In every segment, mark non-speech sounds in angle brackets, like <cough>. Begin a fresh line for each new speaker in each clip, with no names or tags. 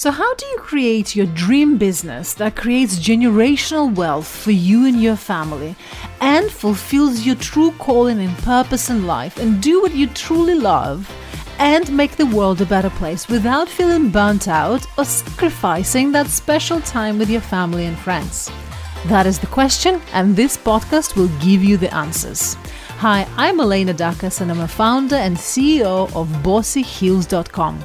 So, how do you create your dream business that creates generational wealth for you and your family and fulfills your true calling and purpose in life and do what you truly love and make the world a better place without feeling burnt out or sacrificing that special time with your family and friends? That is the question, and this podcast will give you the answers. Hi, I'm Elena Dakas, and I'm a founder and CEO of BossyHeels.com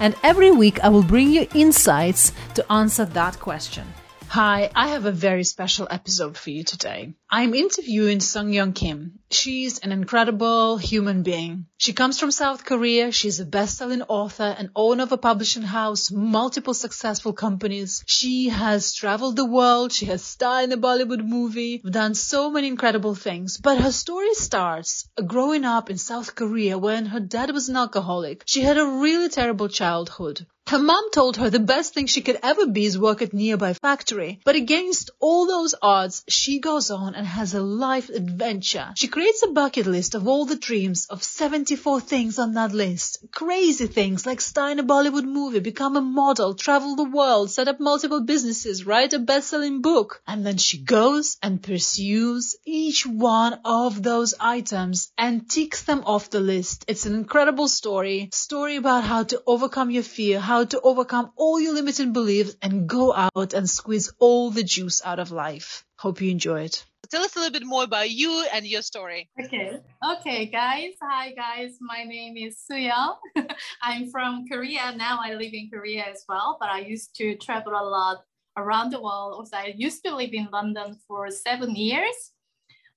and every week I will bring you insights to answer that question. Hi, I have a very special episode for you today. I'm interviewing Sung Young Kim. She's an incredible human being. She comes from South Korea. She's a best-selling author and owner of a publishing house, multiple successful companies. She has traveled the world. She has starred in a Bollywood movie, done so many incredible things. But her story starts growing up in South Korea when her dad was an alcoholic. She had a really terrible childhood. Her mom told her the best thing she could ever be is work at nearby factory. But against all those odds, she goes on and has a life adventure. She creates a bucket list of all the dreams of 74 things on that list. Crazy things like star in a Bollywood movie, become a model, travel the world, set up multiple businesses, write a best-selling book. And then she goes and pursues each one of those items and ticks them off the list. It's an incredible story. Story about how to overcome your fear, how how to overcome all your limiting beliefs and go out and squeeze all the juice out of life. Hope you enjoy it.
Tell us a little bit more about you and your story.
Okay. Okay, guys. Hi, guys. My name is Suyeon. <laughs> I'm from Korea. Now I live in Korea as well, but I used to travel a lot around the world. Also, I used to live in London for seven years.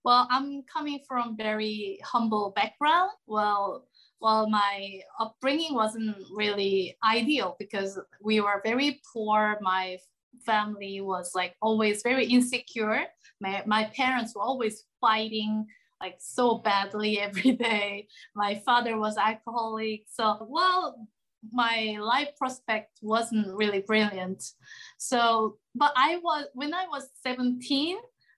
Well, I'm coming from very humble background. Well, well, my upbringing wasn't really ideal because we were very poor. My family was like always very insecure. My, my parents were always fighting like so badly <laughs> every day. My father was alcoholic. So, well, my life prospect wasn't really brilliant. So, but I was, when I was 17,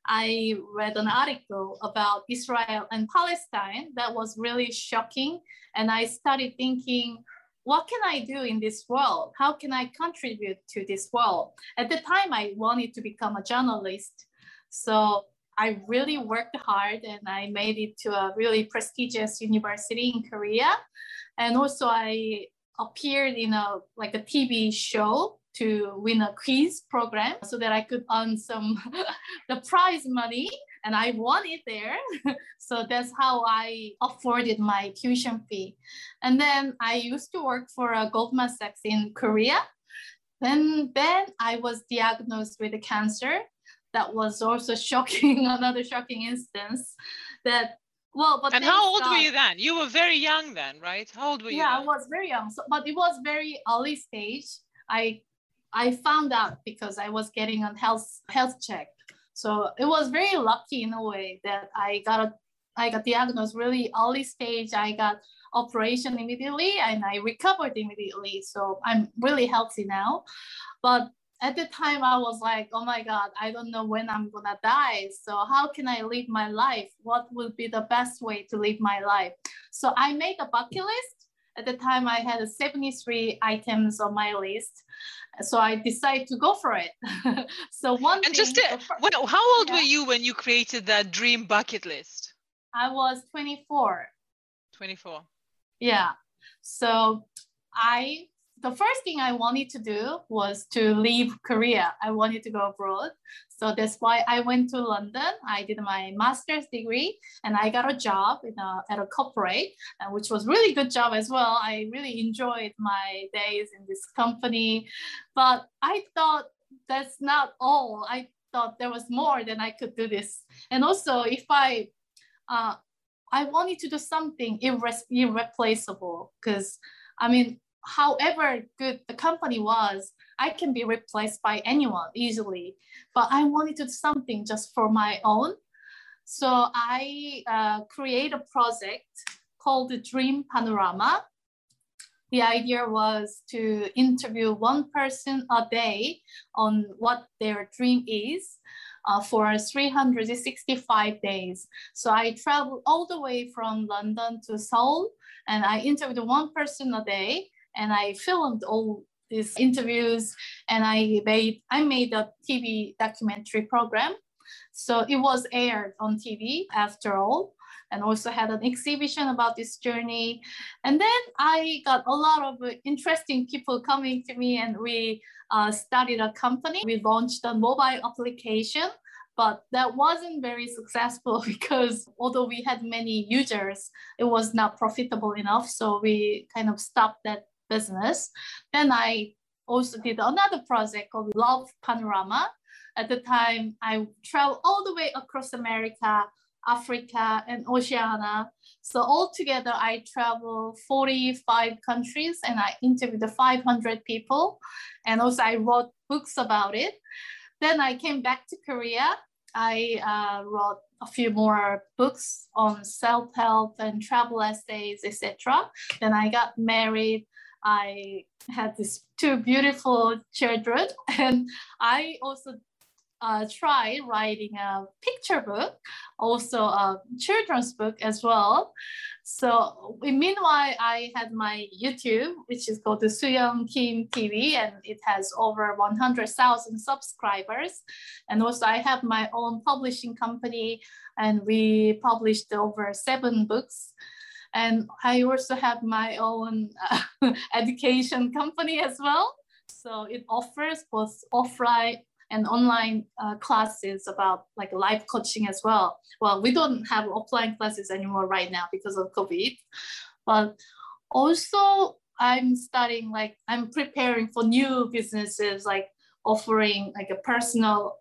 I read an article about Israel and Palestine that was really shocking. And I started thinking, what can I do in this world? How can I contribute to this world? At the time, I wanted to become a journalist. So I really worked hard and I made it to a really prestigious university in Korea. And also I appeared in a like a TV show to win a quiz program so that I could earn some <laughs> the prize money and I won it there. <laughs> so that's how I afforded my tuition fee. And then I used to work for a Goldman Sachs in Korea. Then then I was diagnosed with a cancer. That was also <laughs> shocking, another shocking instance that well, but
and how old God, were you then? You were very young then, right? How old were you?
Yeah,
then?
I was very young. So, but it was very early stage. I I found out because I was getting a health health check. So it was very lucky in a way that I got a I got diagnosed really early stage. I got operation immediately and I recovered immediately. So I'm really healthy now. But at the time I was like, oh my God, I don't know when I'm gonna die. So how can I live my life? What would be the best way to live my life? So I made a bucket list at the time, I had 73 items on my list. So I decided to go for it. <laughs> so one
and just uh, well, how old yeah. were you when you created that dream bucket list?
I was 24.
24.
Yeah. So I the first thing I wanted to do was to leave Korea. I wanted to go abroad. So that's why I went to London. I did my master's degree and I got a job a, at a corporate, uh, which was really good job as well. I really enjoyed my days in this company. But I thought that's not all. I thought there was more than I could do this. And also if I, uh, I wanted to do something irre- irreplaceable because I mean, however good the company was, I can be replaced by anyone easily. But I wanted to do something just for my own. So I uh, create a project called the Dream Panorama. The idea was to interview one person a day on what their dream is uh, for 365 days. So I traveled all the way from London to Seoul and I interviewed one person a day and I filmed all these interviews and I made I made a TV documentary program. So it was aired on TV after all and also had an exhibition about this journey. And then I got a lot of interesting people coming to me and we uh, started a company. We launched a mobile application but that wasn't very successful <laughs> because although we had many users, it was not profitable enough. So we kind of stopped that business. Then I also did another project called Love Panorama. At the time, I traveled all the way across America, Africa, and Oceania. So altogether, I traveled 45 countries and I interviewed 500 people. And also I wrote books about it. Then I came back to Korea. I uh, wrote a few more books on self-help and travel essays, etc. Then I got married I had these two beautiful children, <laughs> and I also uh, tried writing a picture book, also a children's book as well. So meanwhile, I had my YouTube, which is called the Suyong Kim TV, and it has over 100,000 subscribers. And also I have my own publishing company, and we published over seven books. And I also have my own uh, <laughs> education company as well. So it offers both offline and online uh, classes about like life coaching as well. Well, we don't have offline classes anymore right now because of COVID, but also I'm studying like I'm preparing for new businesses like offering like a personal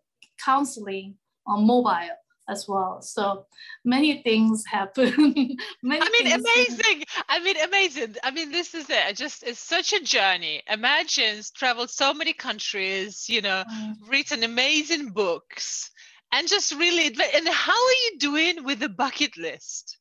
counseling on mobile as well. So many things happen. <laughs> many
I mean, amazing. I mean, amazing. I mean, this is it. just it's such a journey. Imagine traveled so many countries. You know, mm. written amazing books, and just really. And how are you doing with the bucket list?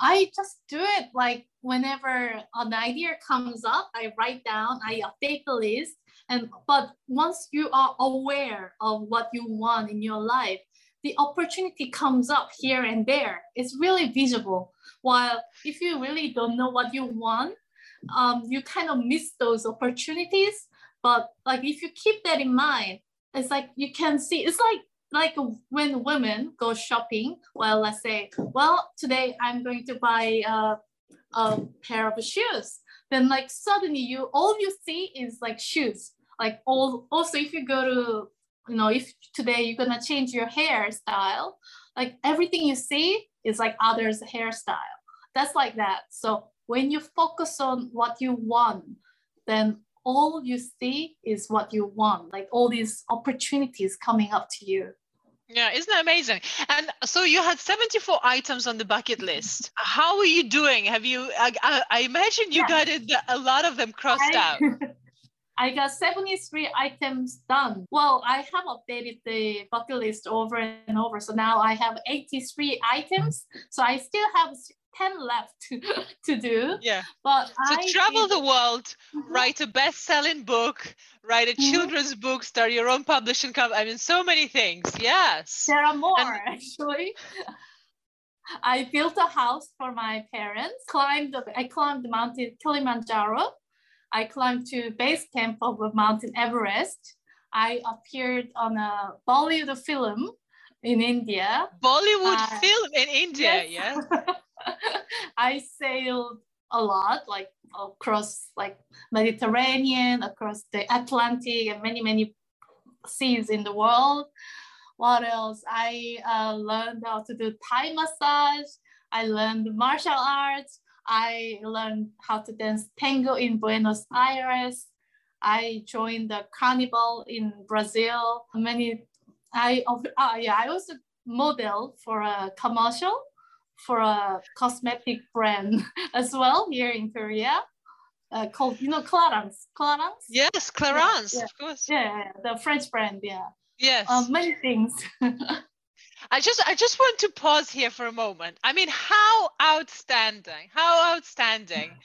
I just do it like whenever an idea comes up, I write down, I update the list. And but once you are aware of what you want in your life, the opportunity comes up here and there. It's really visible. While if you really don't know what you want, um, you kind of miss those opportunities. But like if you keep that in mind, it's like you can see. It's like like when women go shopping. Well, let's say, well, today I'm going to buy a, a pair of shoes. Then like suddenly you all you see is like shoes. Like all also if you go to you know, if today you're gonna change your hairstyle, like everything you see is like others' hairstyle. That's like that. So when you focus on what you want, then all you see is what you want, like all these opportunities coming up to you.
Yeah, isn't that amazing? And so you had 74 items on the bucket list. How are you doing? Have you, I, I, I imagine you yeah. got it, a lot of them crossed I, out. <laughs>
I got 73 items done. Well, I have updated the bucket list over and over. So now I have 83 items. So I still have 10 left to, <laughs> to do.
Yeah.
But
so I travel the world, mm-hmm. write a best-selling book, write a mm-hmm. children's book, start your own publishing company. I mean, so many things. Yes.
There are more and- <laughs> actually. I built a house for my parents. Climbed. I climbed the mountain Kilimanjaro I climbed to base camp of Mountain Everest. I appeared on a Bollywood film in India.
Bollywood uh, film in India, yes. <laughs>
I sailed a lot, like across like Mediterranean, across the Atlantic, and many many seas in the world. What else? I uh, learned how to do Thai massage. I learned martial arts. I learned how to dance tango in Buenos Aires. I joined the carnival in Brazil. Many, I uh, yeah, I also model for a commercial for a cosmetic brand <laughs> as well here in Korea. Uh, called you know Clarins. Clarins.
Yes, Clarins,
yeah,
of course.
Yeah, the French brand. Yeah.
Yes.
Um, many things. <laughs>
I just I just want to pause here for a moment. I mean, how outstanding, how outstanding. Mm.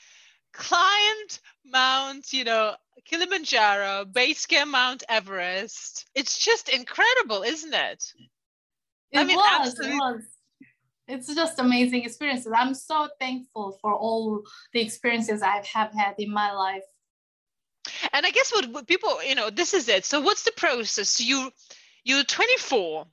Climbed Mount, you know, Kilimanjaro, base camp Mount Everest. It's just incredible, isn't it?
It I mean, was, absolutely. it was. It's just amazing experiences. I'm so thankful for all the experiences I have had in my life.
And I guess what, what people, you know, this is it. So what's the process? You you're 24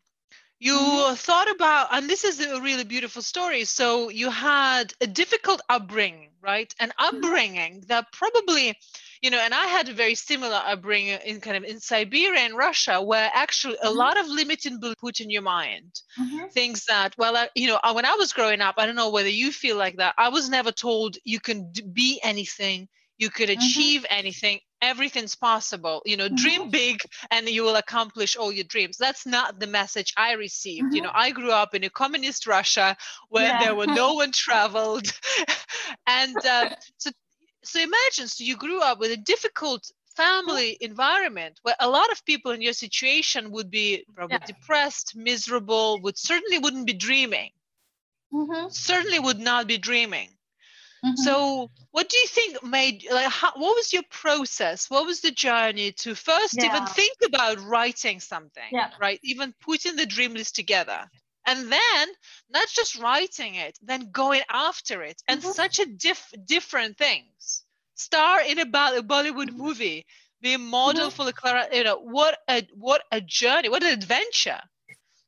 you mm-hmm. thought about and this is a really beautiful story so you had a difficult upbringing right an mm-hmm. upbringing that probably you know and i had a very similar upbringing in kind of in siberia and russia where actually a mm-hmm. lot of limiting beliefs put in your mind mm-hmm. things that well uh, you know uh, when i was growing up i don't know whether you feel like that i was never told you can be anything you could mm-hmm. achieve mm-hmm. anything everything's possible you know mm-hmm. dream big and you will accomplish all your dreams that's not the message i received mm-hmm. you know i grew up in a communist russia where yeah. there were no <laughs> one traveled <laughs> and uh, so so imagine so you grew up with a difficult family environment where a lot of people in your situation would be probably yeah. depressed miserable would certainly wouldn't be dreaming mm-hmm. certainly would not be dreaming Mm-hmm. So, what do you think made like how, what was your process? What was the journey to first yeah. even think about writing something, yeah. right? Even putting the dream list together, and then not just writing it, then going after it, and mm-hmm. such a diff- different things. Star in a, a Bollywood movie, be a model mm-hmm. for the Clara. You know what a what a journey, what an adventure.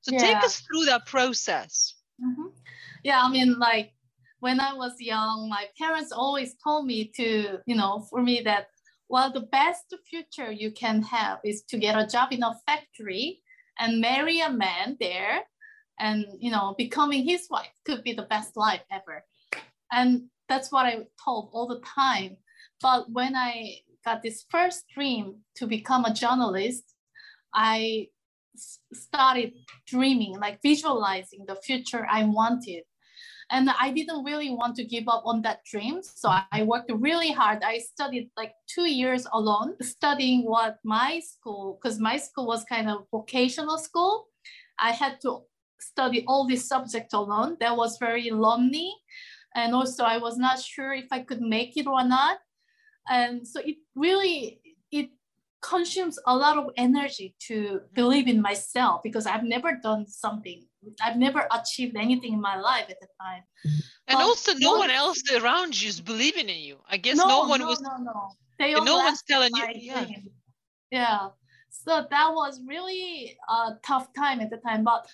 So yeah. take us through that process.
Mm-hmm. Yeah, I mean, like when I was young, my parents always told me to, you know, for me that, well, the best future you can have is to get a job in a factory and marry a man there and, you know, becoming his wife could be the best life ever. And that's what I told all the time. But when I got this first dream to become a journalist, I started dreaming, like visualizing the future I wanted and i didn't really want to give up on that dream. So i worked really hard. I studied like two years alone studying what my school because my school was kind of vocational school. I had to study all these subjects alone. That was very lonely. And also i was not sure if i could make it or not. And so it really it consumes a lot of energy to mm-hmm. believe in myself because i've never done something I've never achieved anything in my life at the time.
And but also, no one else around you is believing in you. I guess no, no one
no,
was.
No, no, they no
one's telling you. Yeah.
yeah. So that was really a tough time at the time. But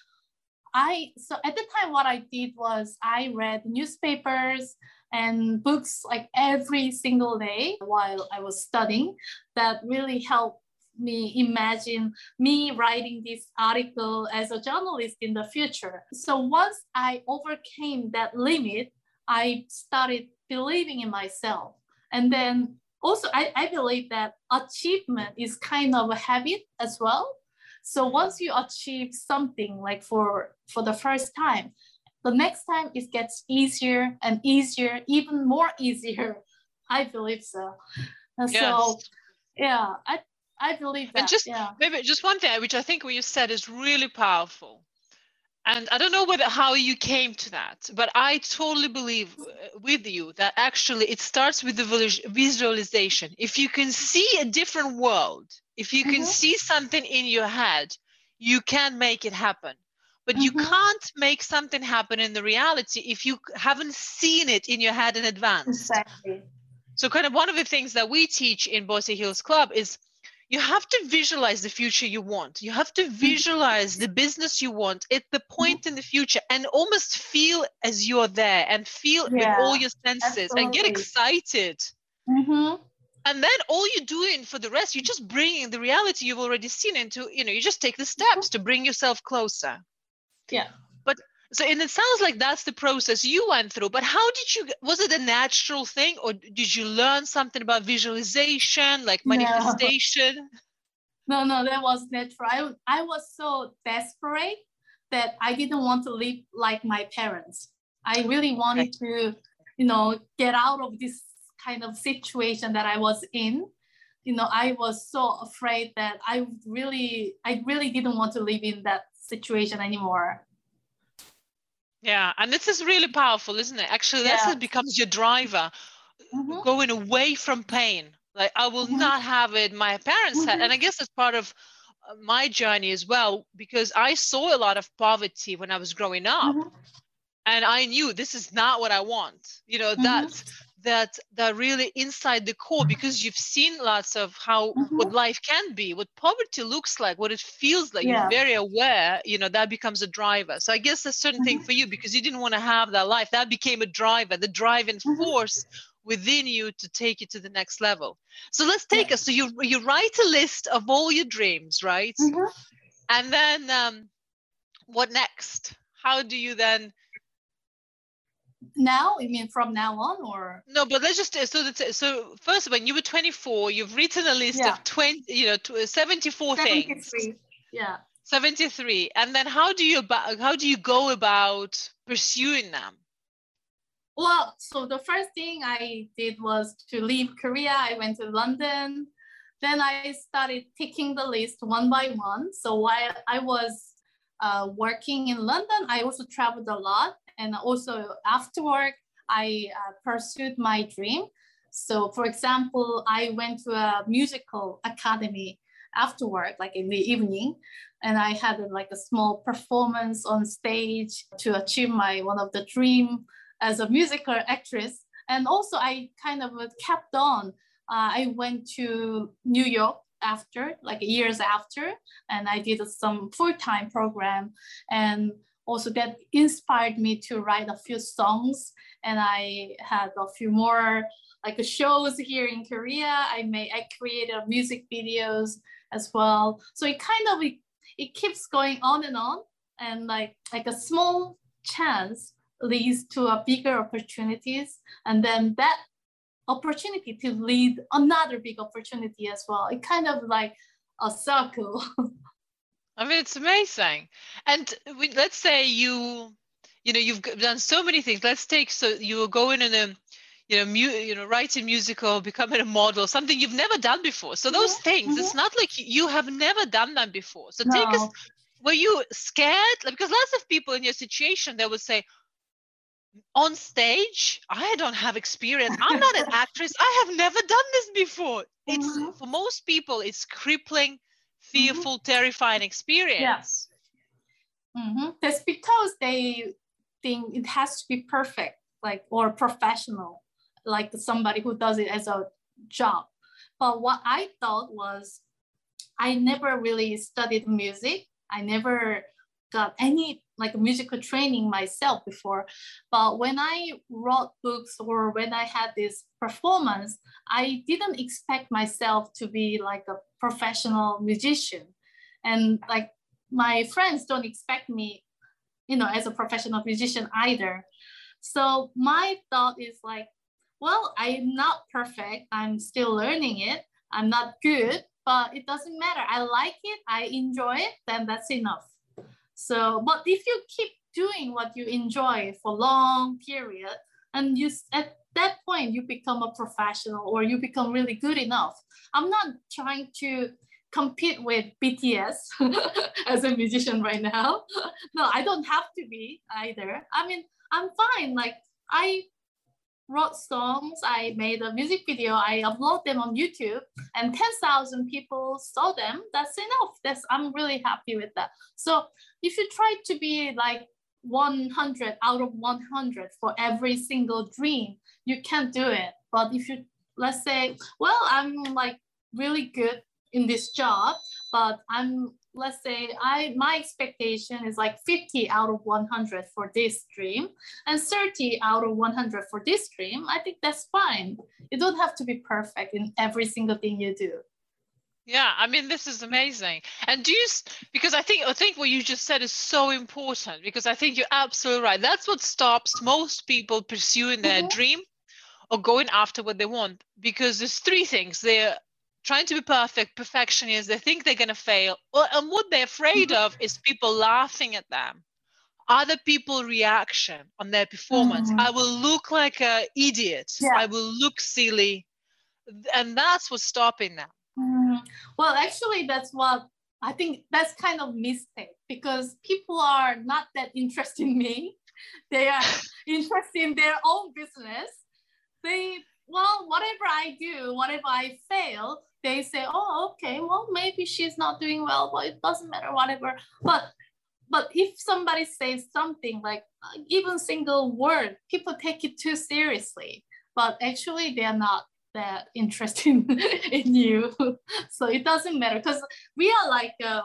I, so at the time, what I did was I read newspapers and books like every single day while I was studying. That really helped me imagine me writing this article as a journalist in the future. So once I overcame that limit, I started believing in myself. And then also, I, I believe that achievement is kind of a habit as well. So once you achieve something like for, for the first time, the next time it gets easier and easier, even more <laughs> easier. I believe so. Yes. So yeah, I, I believe that.
And just
yeah.
maybe just one thing, which I think what you said is really powerful. And I don't know whether how you came to that, but I totally believe uh, with you that actually it starts with the visualization. If you can see a different world, if you can mm-hmm. see something in your head, you can make it happen. But mm-hmm. you can't make something happen in the reality if you haven't seen it in your head in advance.
Exactly.
So, kind of one of the things that we teach in Bossy Heels Club is you have to visualize the future you want you have to mm-hmm. visualize the business you want at the mm-hmm. point in the future and almost feel as you're there and feel yeah, with all your senses absolutely. and get excited mm-hmm. and then all you're doing for the rest you're just bringing the reality you've already seen into you know you just take the steps to bring yourself closer
yeah
so and it sounds like that's the process you went through but how did you was it a natural thing or did you learn something about visualization like manifestation?
No <laughs> no, no that was natural. I, I was so desperate that i didn't want to live like my parents. I really wanted to you know get out of this kind of situation that i was in. You know i was so afraid that i really i really didn't want to live in that situation anymore
yeah, and this is really powerful, isn't it? Actually, yeah. this becomes your driver, mm-hmm. going away from pain. Like I will mm-hmm. not have it. My parents mm-hmm. had, and I guess it's part of uh, my journey as well because I saw a lot of poverty when I was growing up, mm-hmm. and I knew this is not what I want. You know, mm-hmm. That that really inside the core because you've seen lots of how
Mhm.
what life can be what poverty looks like what it feels like
Yeah.
you're very aware you know that becomes a driver so i guess a certain thing for you because you didn't want to have that life that became a driver the driving
Mhm.
force within you to take you to the next level so let's take us so you you write a list of all your dreams right
Mhm.
and then um what next how do you then
Now, you mean from now on, or
No, but let's just so that so first when you were 24, you've written a list
Yeah.
of 20, you know, tw- 74 things.
73? Yeah.
73. And then how do you about how do you go about pursuing them?
Well, so the first thing I did was to leave Korea. I went to London. Then I started ticking the list one by one. So while I was uh, working in London, I also traveled a lot. And also after work, I uh, pursued my dream. So, for example, I went to a musical academy after work, like in the evening, and I had like a small performance on stage to achieve my one of the dream as a musical actress. And also, I kind of kept on. Uh, I went to New York after, like years after, and I did some full time program. And also, that inspired me to write a few songs. And I had a few more like shows here in Korea. I made, I created music videos as well. So it kind of it, it keeps going on and on, and like like a small chance leads to a bigger opportunities and then that opportunity to lead another big opportunity as well it kind of like a circle <laughs>
I mean, it's amazing. And we, let's say you, you know, you've done so many things. Let's take so you were going in a, you know, mu- you know, writing musical, becoming a model, something you've never done before. So those
Mhm,
things, it's not like you- have never done them before. So take us
No.
were you scared Like, because lots of people in your situation they would say on stage i don't have experience i'm not an <laughs> actress i have never done this before it's
Mhm.
for most people it's crippling fearful terrifying experience
Mhm. That's because they think it has to be perfect, like or professional, like somebody who does it as a job. But what I thought was, I never really studied music. I never got any like musical training myself before. But when I wrote books or when I had this performance, I didn't expect myself to be like a professional musician. And like my friends don't expect me, you know, as a professional musician either. So my thought is like, well, I'm not perfect. I'm still learning it. I'm not good, but it doesn't matter. I like it. I enjoy it. Then that's enough. So, but if you keep doing what you enjoy for long period, and you at that point you become a professional or you become really good enough. I'm not trying to compete with BTS <laughs> as a musician right now. <laughs> no, I don't have to be either. I mean, I'm fine. Like I wrote songs, I made a music video, I upload them on YouTube, and 10,000 people saw them. That's enough. That's I'm really happy with that. So if you try to be like 100 out of 100 for every single dream, you can't do it. But if you let's say, well, I'm like really good in this job, but I'm let's say I my expectation is like 50 out of 100 for this dream and 30 out of 100 for this dream. I think that's fine. You don't have to be perfect in every single thing you do.
Yeah, I mean, this is amazing. And do you, because I think, I think what you just said is so important because I think you're absolutely right. That's what stops most people pursuing their
Mhm.
dream or going after what they want because there's three things. They're trying to be perfect, perfectionists, they think they're going to fail. And what they're afraid of is people laughing at them. Other people reaction on their performance.
Mhm.
I will look like an idiot.
Yeah.
I will look silly. And that's what's stopping them.
Mm, Well, actually, that's what I think that's kind of mistake because people are not that interested in <laughs> me. They are <laughs> interested in their own business. They, well, whatever I do, whatever I fail, they say, oh, okay, well, maybe she's not doing well, but it doesn't matter, whatever. But but if somebody says something like uh, even single word, people take it too seriously. but actually they are not that <laughs> interested in you. <laughs> so it doesn't matter because we are like, uh,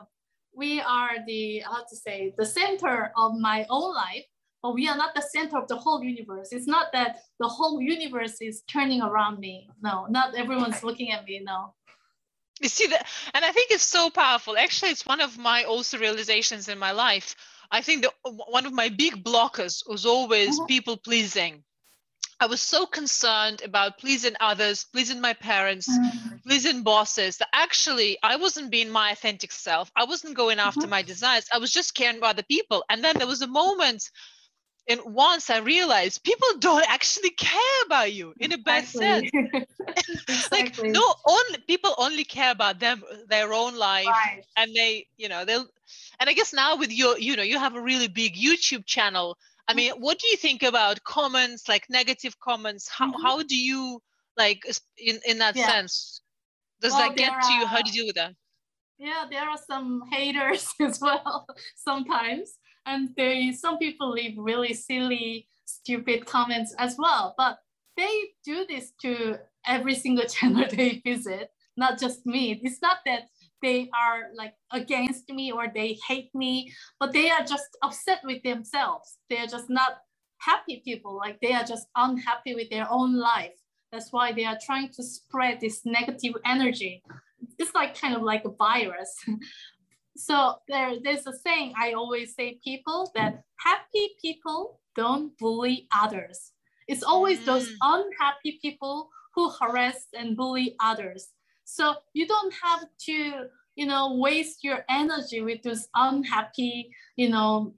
we are the, how to say, the center of my own life, but we are not the center of the whole universe. It's not that the whole universe is turning around me. No, not everyone's looking at me. No.
You see that, and I think it's so powerful. Actually, it's one of my also realizations in my life. I think that one of my big blockers was always mm-hmm. people pleasing. I was so concerned about pleasing others, pleasing my parents, mm-hmm. pleasing bosses that actually I wasn't being my authentic self. I wasn't going after mm-hmm. my desires. I was just caring about the people. And then there was a moment and once I realized people <laughs> don't actually care about you in a bad sense. <laughs> like no, only people only care about them, their own life, right. and they, you know, they'll. And I guess now with your, you know, you have a really big YouTube channel. I mm-hmm. mean, what do you think about comments, like negative comments? How mm-hmm. how do you like in in that yeah. sense? Does well, that get to you? How do you deal with that?
Yeah, there are some haters <laughs> as well sometimes and they some people leave really silly stupid comments as well but they do this to every single <laughs> channel they visit not just me. It's not that they are like against me or they hate me but they are just upset with themselves. They are just not happy people like they are just unhappy with their own life. That's why they are trying to spread this negative energy. It's like kind of like a virus <laughs> so there, there's a saying I always say people that happy people don't bully others. It's always mm. those unhappy people who harass and bully others. So you don't have to, you know, waste your energy with those unhappy, you know,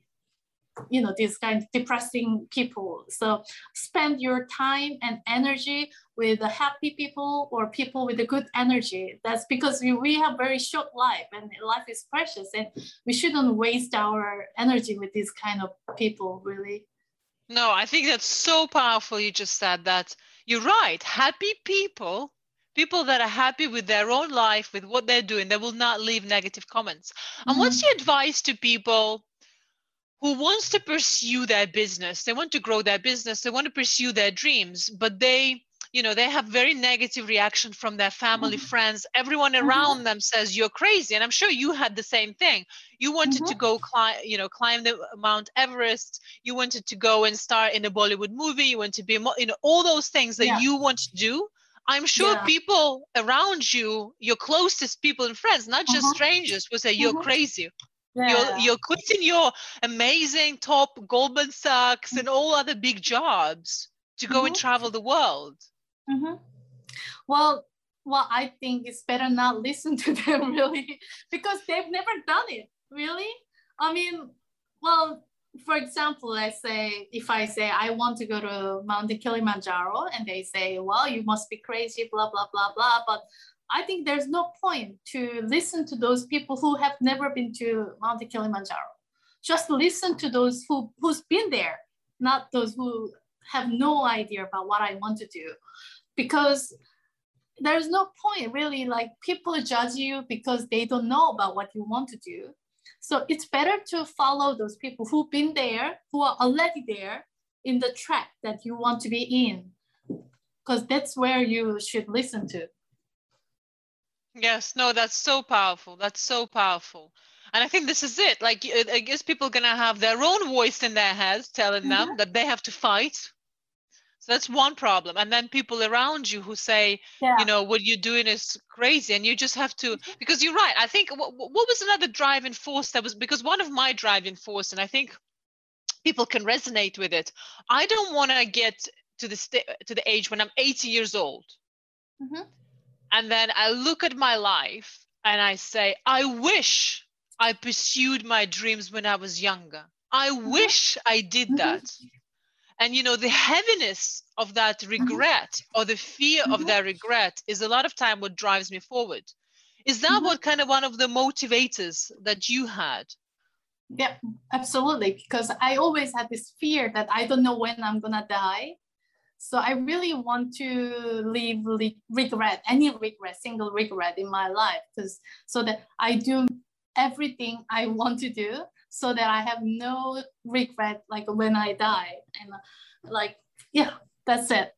you know, these kind of depressing people. So spend your time and energy with the happy people or people with a good energy. That's because we, we have very short life and life is precious and we shouldn't waste our energy with these kind of people really.
No, I think that's so powerful. You just said that. You're right. Happy people people that are happy with their own life with what they're doing they will not leave negative comments and mm-hmm. what's your advice to people who wants to pursue their business they want to grow their business they want to pursue their dreams but they you know they have very negative reaction from their family mm-hmm. friends everyone mm-hmm. around mm-hmm. them says you're crazy and i'm sure you had the same thing you wanted mm-hmm. to go climb you know climb the mount everest you wanted to go and star in a bollywood movie you want to be you know all those things that yeah. you want to do i'm sure yeah. people around you your closest people and friends not just uh-huh. strangers will say you're mm-hmm. crazy yeah. You're you're quitting your amazing top Goldman Sachs and all other big jobs to go mm-hmm. and travel the world.
Mm-hmm. Well, well, I think it's better not listen to <laughs> them really because they've never done it. Really, I mean, well, for example, I say if I say I want to go to Mount Kilimanjaro, and they say, well, you must be crazy, blah blah blah blah, but I think there's no point to listen to those people who have never been to Mount Kilimanjaro. Just listen to those who, who's been there, not those who have no idea about what I want to do. Because there's no point really like people judge you because they don't know about what you want to do. So it's better to follow those people who've been there, who are already there in the track that you want to be in. Because that's where you should listen to.
Yes, no, that's so powerful. That's so powerful. And I think this is it. Like, I guess people are to have their own voice in their heads telling mm-hmm. them that they have to fight. So that's one problem. And then people around you who say, yeah. you know, what you're doing is crazy. And you just have to, mm-hmm. because you're right. I think what, what was another driving force that was, because one of my driving force, and I think people can resonate with it. I don't want to get to the, st- to the age when I'm 80 years old. Mm-hmm and then I look at my life and I say, I wish I pursued my dreams when I was younger. I mm-hmm. wish I did mm-hmm. that. And you know, the heaviness of that mm-hmm. regret or the fear of that regret is a lot of time what drives me forward. Is that what kind of one of the motivators that you had?
Yeah, absolutely. Because I always had this fear that I don't know when I'm gonna die. So I really want to leave regret, any regret, single regret in my life, because so that I do everything I want to do, so that I have no regret, like when I die, and like yeah, that's it.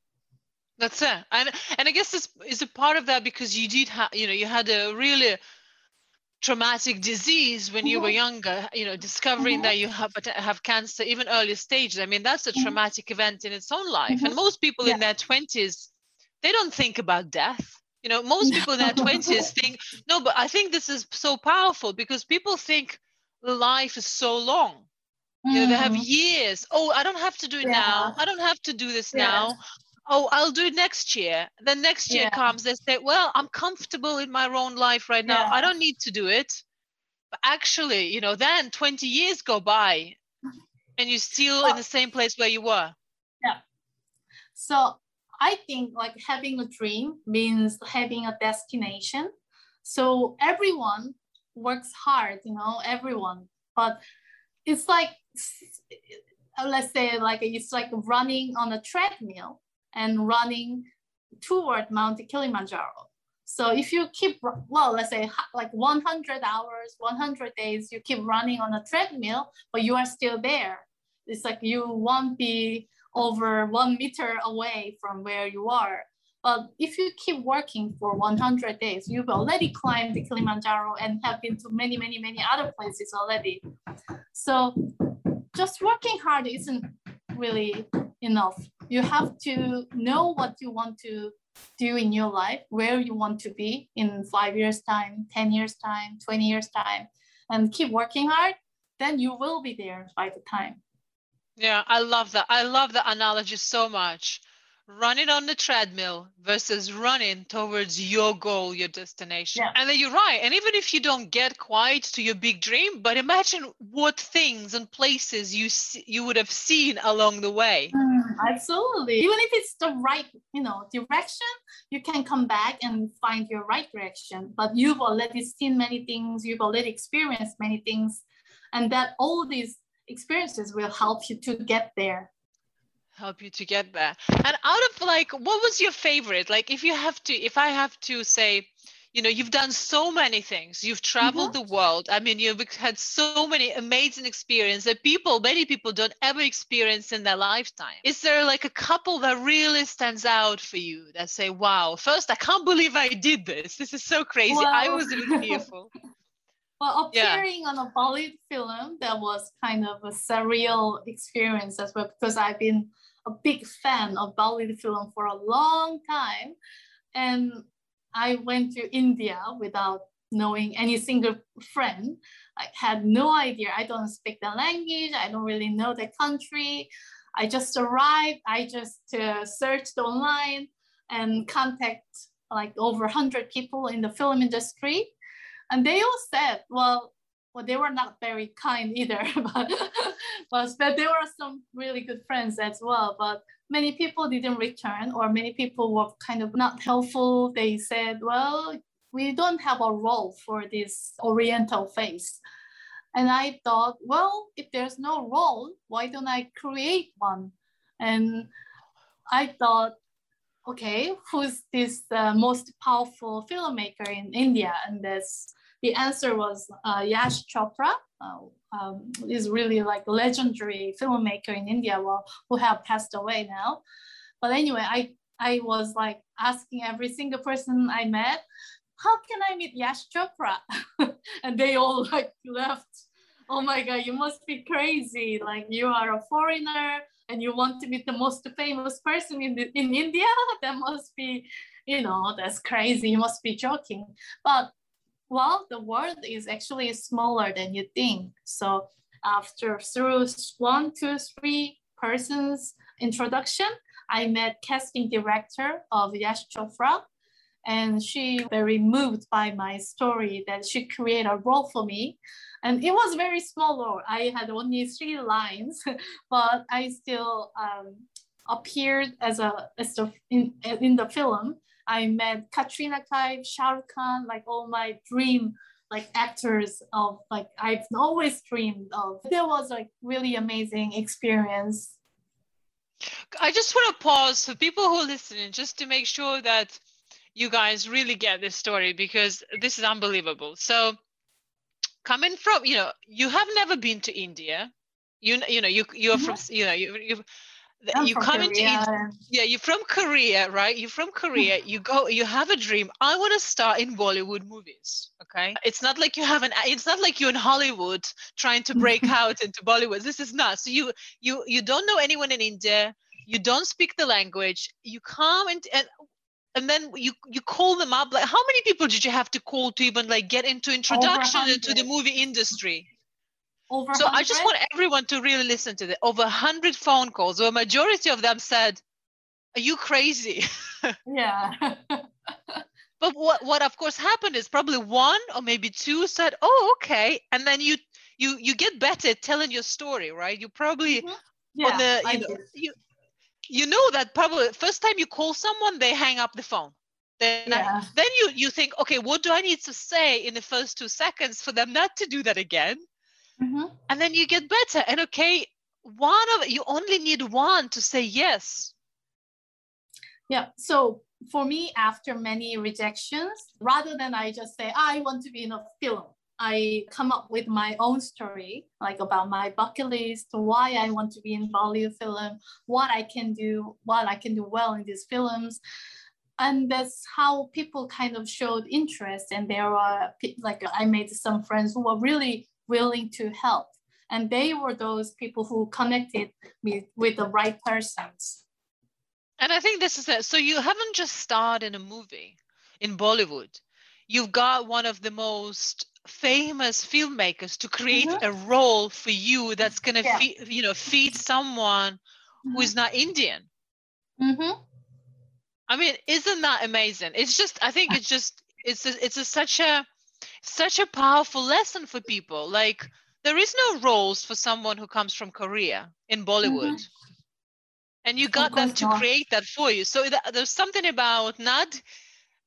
That's it. And and I guess this is a part of that because you did have, you know, you had a really traumatic disease when you were
Mhm.
younger, you know, discovering
Mhm.
that you have have cancer even early stages. I mean, that's a
Mhm.
traumatic event in its own life. And
Mhm.
most people in their 20s, they don't think about death. You know, most people in their 20s <laughs> think, no, but I think this is so powerful because people think life is so long. You know, they have
Mm.
years. Oh, I don't have to do it now. I don't have to do this
Yeah.
now. Oh, I'll do it next year. Then next year
Yeah.
comes, they say, well, I'm comfortable in my own life right now. I don't need to do it. But actually, you know, then 20 years go by and you're still in the same place where you were. Yeah.
So I think like having a dream means having a destination. So everyone works hard, you know, everyone, but it's like let's say like it's like running on a treadmill and running toward Mount Kilimanjaro. So if you keep well, let's say like 100 hours, 100 days, you keep running on a treadmill, but you are still there. It's like you won't be over one meter away from where you are. But if you keep working for 100 days, you've already climbed the Kilimanjaro and have been to many, many, many other places already. So just working hard isn't really enough. You have to know what you want to do in your life, where you want to be in five years' time, 10 years' time, 20 years' time, and keep working hard, then you will be there by the time.
Yeah, I love that. I love that analogy so much. Running on the treadmill versus running towards your goal, your destination.
Yeah.
And then you're right. And even if you don't get quite to your big dream, but imagine what things and places you see, you would have seen along the way.
Mm, absolutely. Even if it's the right, you know, direction, you can come back and find your right direction. But you've already seen many things, you've already experienced many things, and that all these experiences will help you to get there.
Help you to get there. And out of like what was your favorite? Like if you have to if i have to say you know you've done so many things. You've traveled the mm-hmm. world. I mean you've had so many amazing experiences that people many people don't ever experience in their lifetime. Is there like a couple that really stands out for you that say wow first i can't believe i did this. This is so crazy. I
Well-
was even fearful <laughs>
Well,
Yeah.
appearing on a Bollywood film, that was kind of a surreal experience as well because I've been a big fan of Bollywood film for a long time. And I went to India without knowing any single friend. I had no idea. I don't speak the language. I don't really know the country. I just arrived. I just uh, searched online and contact like over 100 people in the film industry and they all said, well, well, they were not very kind either, <laughs> but, but there were some really good friends as well. But many people didn't return, or many people were kind of not helpful. They said, well, we don't have a role for this Oriental face. And I thought, well, if there's no role, why don't I create one? And I thought, okay, who's this uh, most powerful filmmaker in India? And this, the answer was uh, Yash Chopra. Uh, um, is really like legendary filmmaker in India well, who have passed away now. But anyway, I, I was like asking every single person I met, how can I meet Yash Chopra? <laughs> and they all like left. Oh my God, you must be crazy. Like you are a foreigner and you want to meet the most famous person in, the, in India? <laughs> That must be, you know, that's crazy. You must be joking. But well, the world is actually smaller than you think. So after through one, two, three persons introduction, I met casting director of Yash Chopra. And she very moved by my story that she created a role for me. And it was very small role. I had only three lines, <laughs> but I still um, appeared as a, as the, in, in the film. I met Katrina Kaif, Shah Rukh Khan, like all my dream like actors of like I've always dreamed of. There was like really amazing experience.
I just want to pause for people who are listening just to make sure that you guys really get this story because this is unbelievable. So coming from, you know, you have never been to India. You you know, you you're from, mm-hmm. you know, you you
I'm
you come into
Korea. And-
yeah you're from korea right? You're from korea. <laughs> You go you have a dream. I want to star in bollywood movies okay? It's not like you have an it's not like you're in hollywood trying to break <laughs> out into bollywood. This is not. So you you you don't know anyone in india. You don't speak the language. You come and and and then you you call them up. Like how many people did you have to call to even like get into introduction into the movie industry
over
so I just want everyone to really listen to this. Over 100 phone calls, the majority of them said, Are you crazy? <laughs>
yeah <laughs>
but what, what of course happened is probably one or maybe two said, Oh, okay. And then you you you get better at telling your story, right? You probably
Mhm. yeah
on the you know, you, you know that probably first time you call someone, they hang up the phone. Then
yeah
then you you think, okay, what do I need to say in the first two seconds for them not to do that again?
Mhm.
and then you get better and okay one of you only need one to say yes
Yeah. So for me, after many rejections, rather than I just say, I want to be in a film, I come up with my own story, like about my bucket list, why I want to be in Bollywood film, what I can do, what I can do well in these films. And that's how people kind of showed interest. And there are like I made some friends who were really willing to help. And they were those people who connected me with the right persons.
and i think this is it so you haven't just starred in a movie in bollywood you've got one of the most famous filmmakers to create
Mhm.
a role for you that's going to
Yeah.
feed you know feed someone who is not indian
Mm-hmm.
I mean, isn't that amazing? It's just, I think it's just, it's a, it's a, such a, such a powerful lesson for people. Like, there is no roles for someone who comes from Korea in Bollywood, and you got them to
not.
create that for you. So th- there's something about not,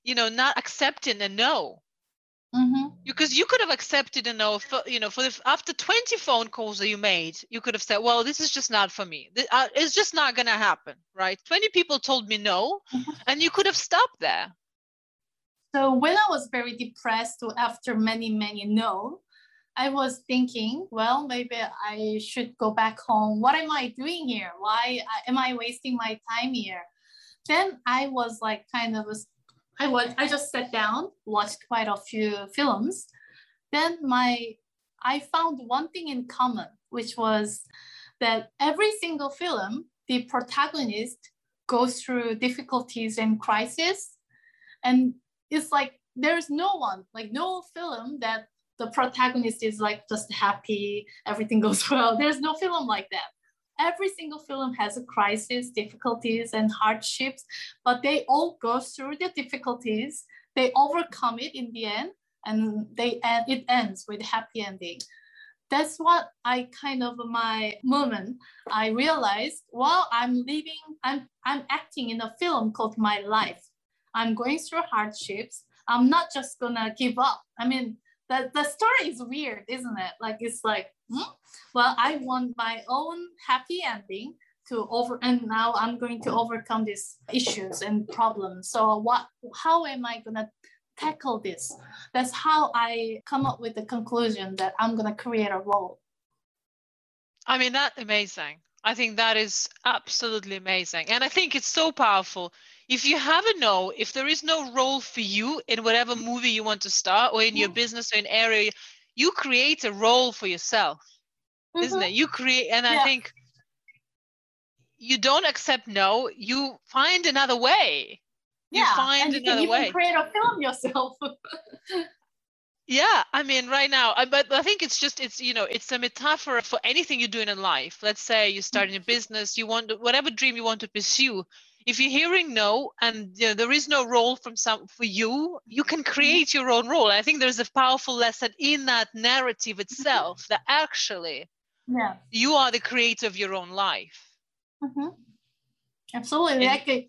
you know, not accepting a no,
Mm-hmm.
because you could have accepted a no, for, you know, for the, after 20 phone calls that you made, you could have said, well, this is just not for me. Uh, It's just not gonna happen, right? 20 people told me no,
Mhm.
and you could have stopped there.
So when I was very depressed after many, many no, I was thinking, well, maybe I should go back home. What am I doing here? Why uh, am I wasting my time here? Then I was like kind of, I was, I just sat down, watched quite a few films. Then my, I found one thing in common, which was that every single film, the protagonist goes through difficulties and crisis. And it's like there's no one, like no film that the protagonist is like just happy, everything <laughs> goes well. There's no film like that. Every single film has a crisis, difficulties, and hardships, but they all go through the difficulties. They overcome it in the end, and they and it ends with happy ending. That's what I kind of my moment. I realized while I'm living, I'm I'm acting in a film called My Life. I'm going through hardships. I'm not just gonna give up. I mean, the, the story is weird, isn't it? Like it's like, hmm? well, I want my own happy ending to over, and now I'm going to overcome these issues and problems. So what? How am I gonna tackle this? That's how I come up with the conclusion that I'm gonna create a role.
I mean, that amazing. I think that is absolutely amazing. And I think it's so powerful. If you have a no, if there is no role for you in whatever movie you want to start or in your
Mhm.
business or in area, you create a role for yourself, isn't it? You create, and I think you don't accept no, you find another way. You
yeah,
find
and you can even
way.
create a film yourself. <laughs>
Yeah, I mean, right now, but I think it's just it's you know it's a metaphor for anything you're doing in life. Let's say you're starting a business, you want whatever dream you want to pursue. If you're hearing no and you know, there is no role from some for you, you can create your own role. I think there's a powerful lesson in that narrative itself that actually
yeah.
you are the creator of your own life.
Mhm. Absolutely.
And-
like uh,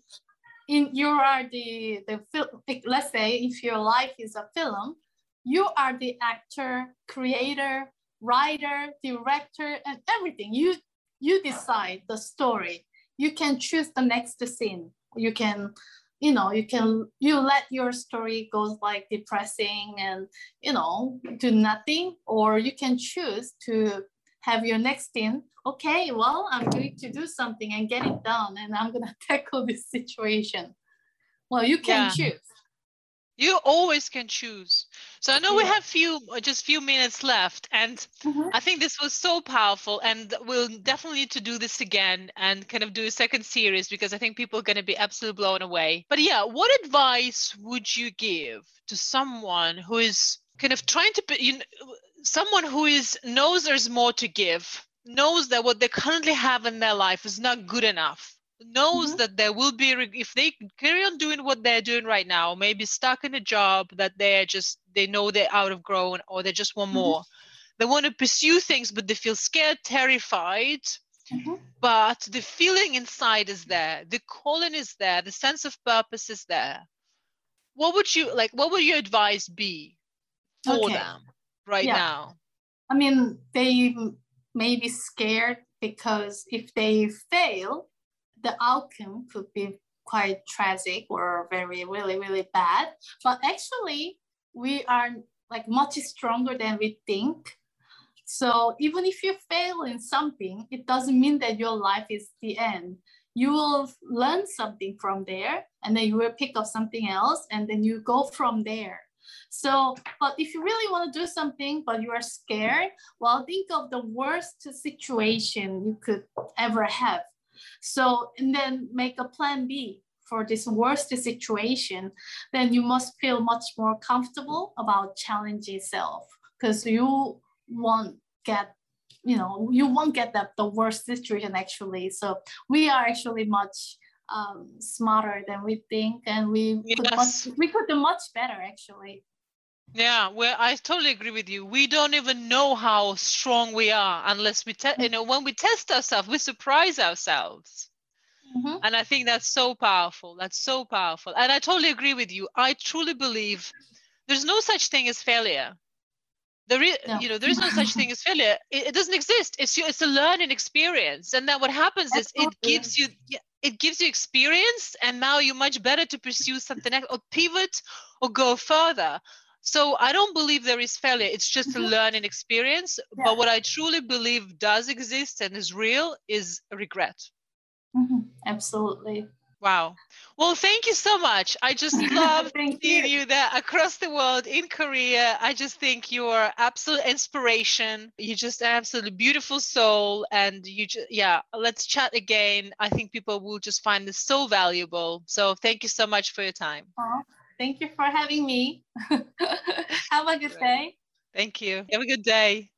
in you are the the film. Let's say if your life is a film, you are the actor, creator, writer, director, and everything. You you decide the story. You can choose the next scene. You can, you know, you can you let your story go like depressing and you know do nothing, or you can choose to have your next scene. okay well i'm going to do something and get it done and i'm going <laughs> to tackle this situation well you can
Yeah.
choose
You always can choose. So I know we
Yeah.
have few just few minutes left and
Mhm.
I think this was so powerful, and we'll definitely need to do this again and kind of do a second series because I think people are going to be absolutely blown away. But yeah, what advice would you give to someone who is kind of trying to, be- you know, someone who is knows there's more to give, knows that what they currently have in their life is not good enough, knows
Mhm.
that there will be if they carry on doing what they're doing right now, maybe stuck in a job that they're just they know they're out of grown or they just want
Mhm.
more they want to pursue things but they feel scared terrified
Mhm.
but the feeling inside is there the calling is there the sense of purpose is there what would you like what would your advice be for
Okay.
them right
Yeah.
now
I mean, they may be scared because if they fail, the outcome could be quite tragic or very, really, really bad. But actually, we are like much stronger than we think. So even if you fail in something, it doesn't mean that your life is the end. You will learn something from there, and then you will pick up something else, and then you go from there. So, but if you really want to do something, but you are scared, well, think of the worst situation you could ever have. So, and then make a plan B for this worst situation, then you must feel much more comfortable about challenge itself because you won't get, you know, you won't get that the worst situation actually. So we are actually much um, smarter than we think, and we could much, we could do much better actually.
Yeah well i totally agree with you we don't even know how strong we are unless we te- you know when we test ourselves we surprise ourselves
Mhm.
And I think that's so powerful. That's so powerful. And I totally agree with you. I truly believe there's no such thing as failure. There is,
No.
you know, there is no such thing <laughs> as failure. It, it doesn't exist. It's you, it's a learning experience. And then what happens is it gives you it gives you experience, and now you're much better to pursue something else or pivot or go further. So I don't believe there is failure. It's just a
Mhm.
learning experience.
Yeah.
But what I truly believe does exist and is real is regret.
Mhm. Absolutely.
Wow. Well, thank you so much. I just <laughs> love seeing
you.
you there across the world in Korea. I just think you're absolute inspiration. You're just an absolutely beautiful soul. And you just, yeah, let's chat again. I think people will just find this so valuable. So thank you so much for your time.
Aw, Thank you for having me. <laughs> Have a good day.
Thank you. Have a good day.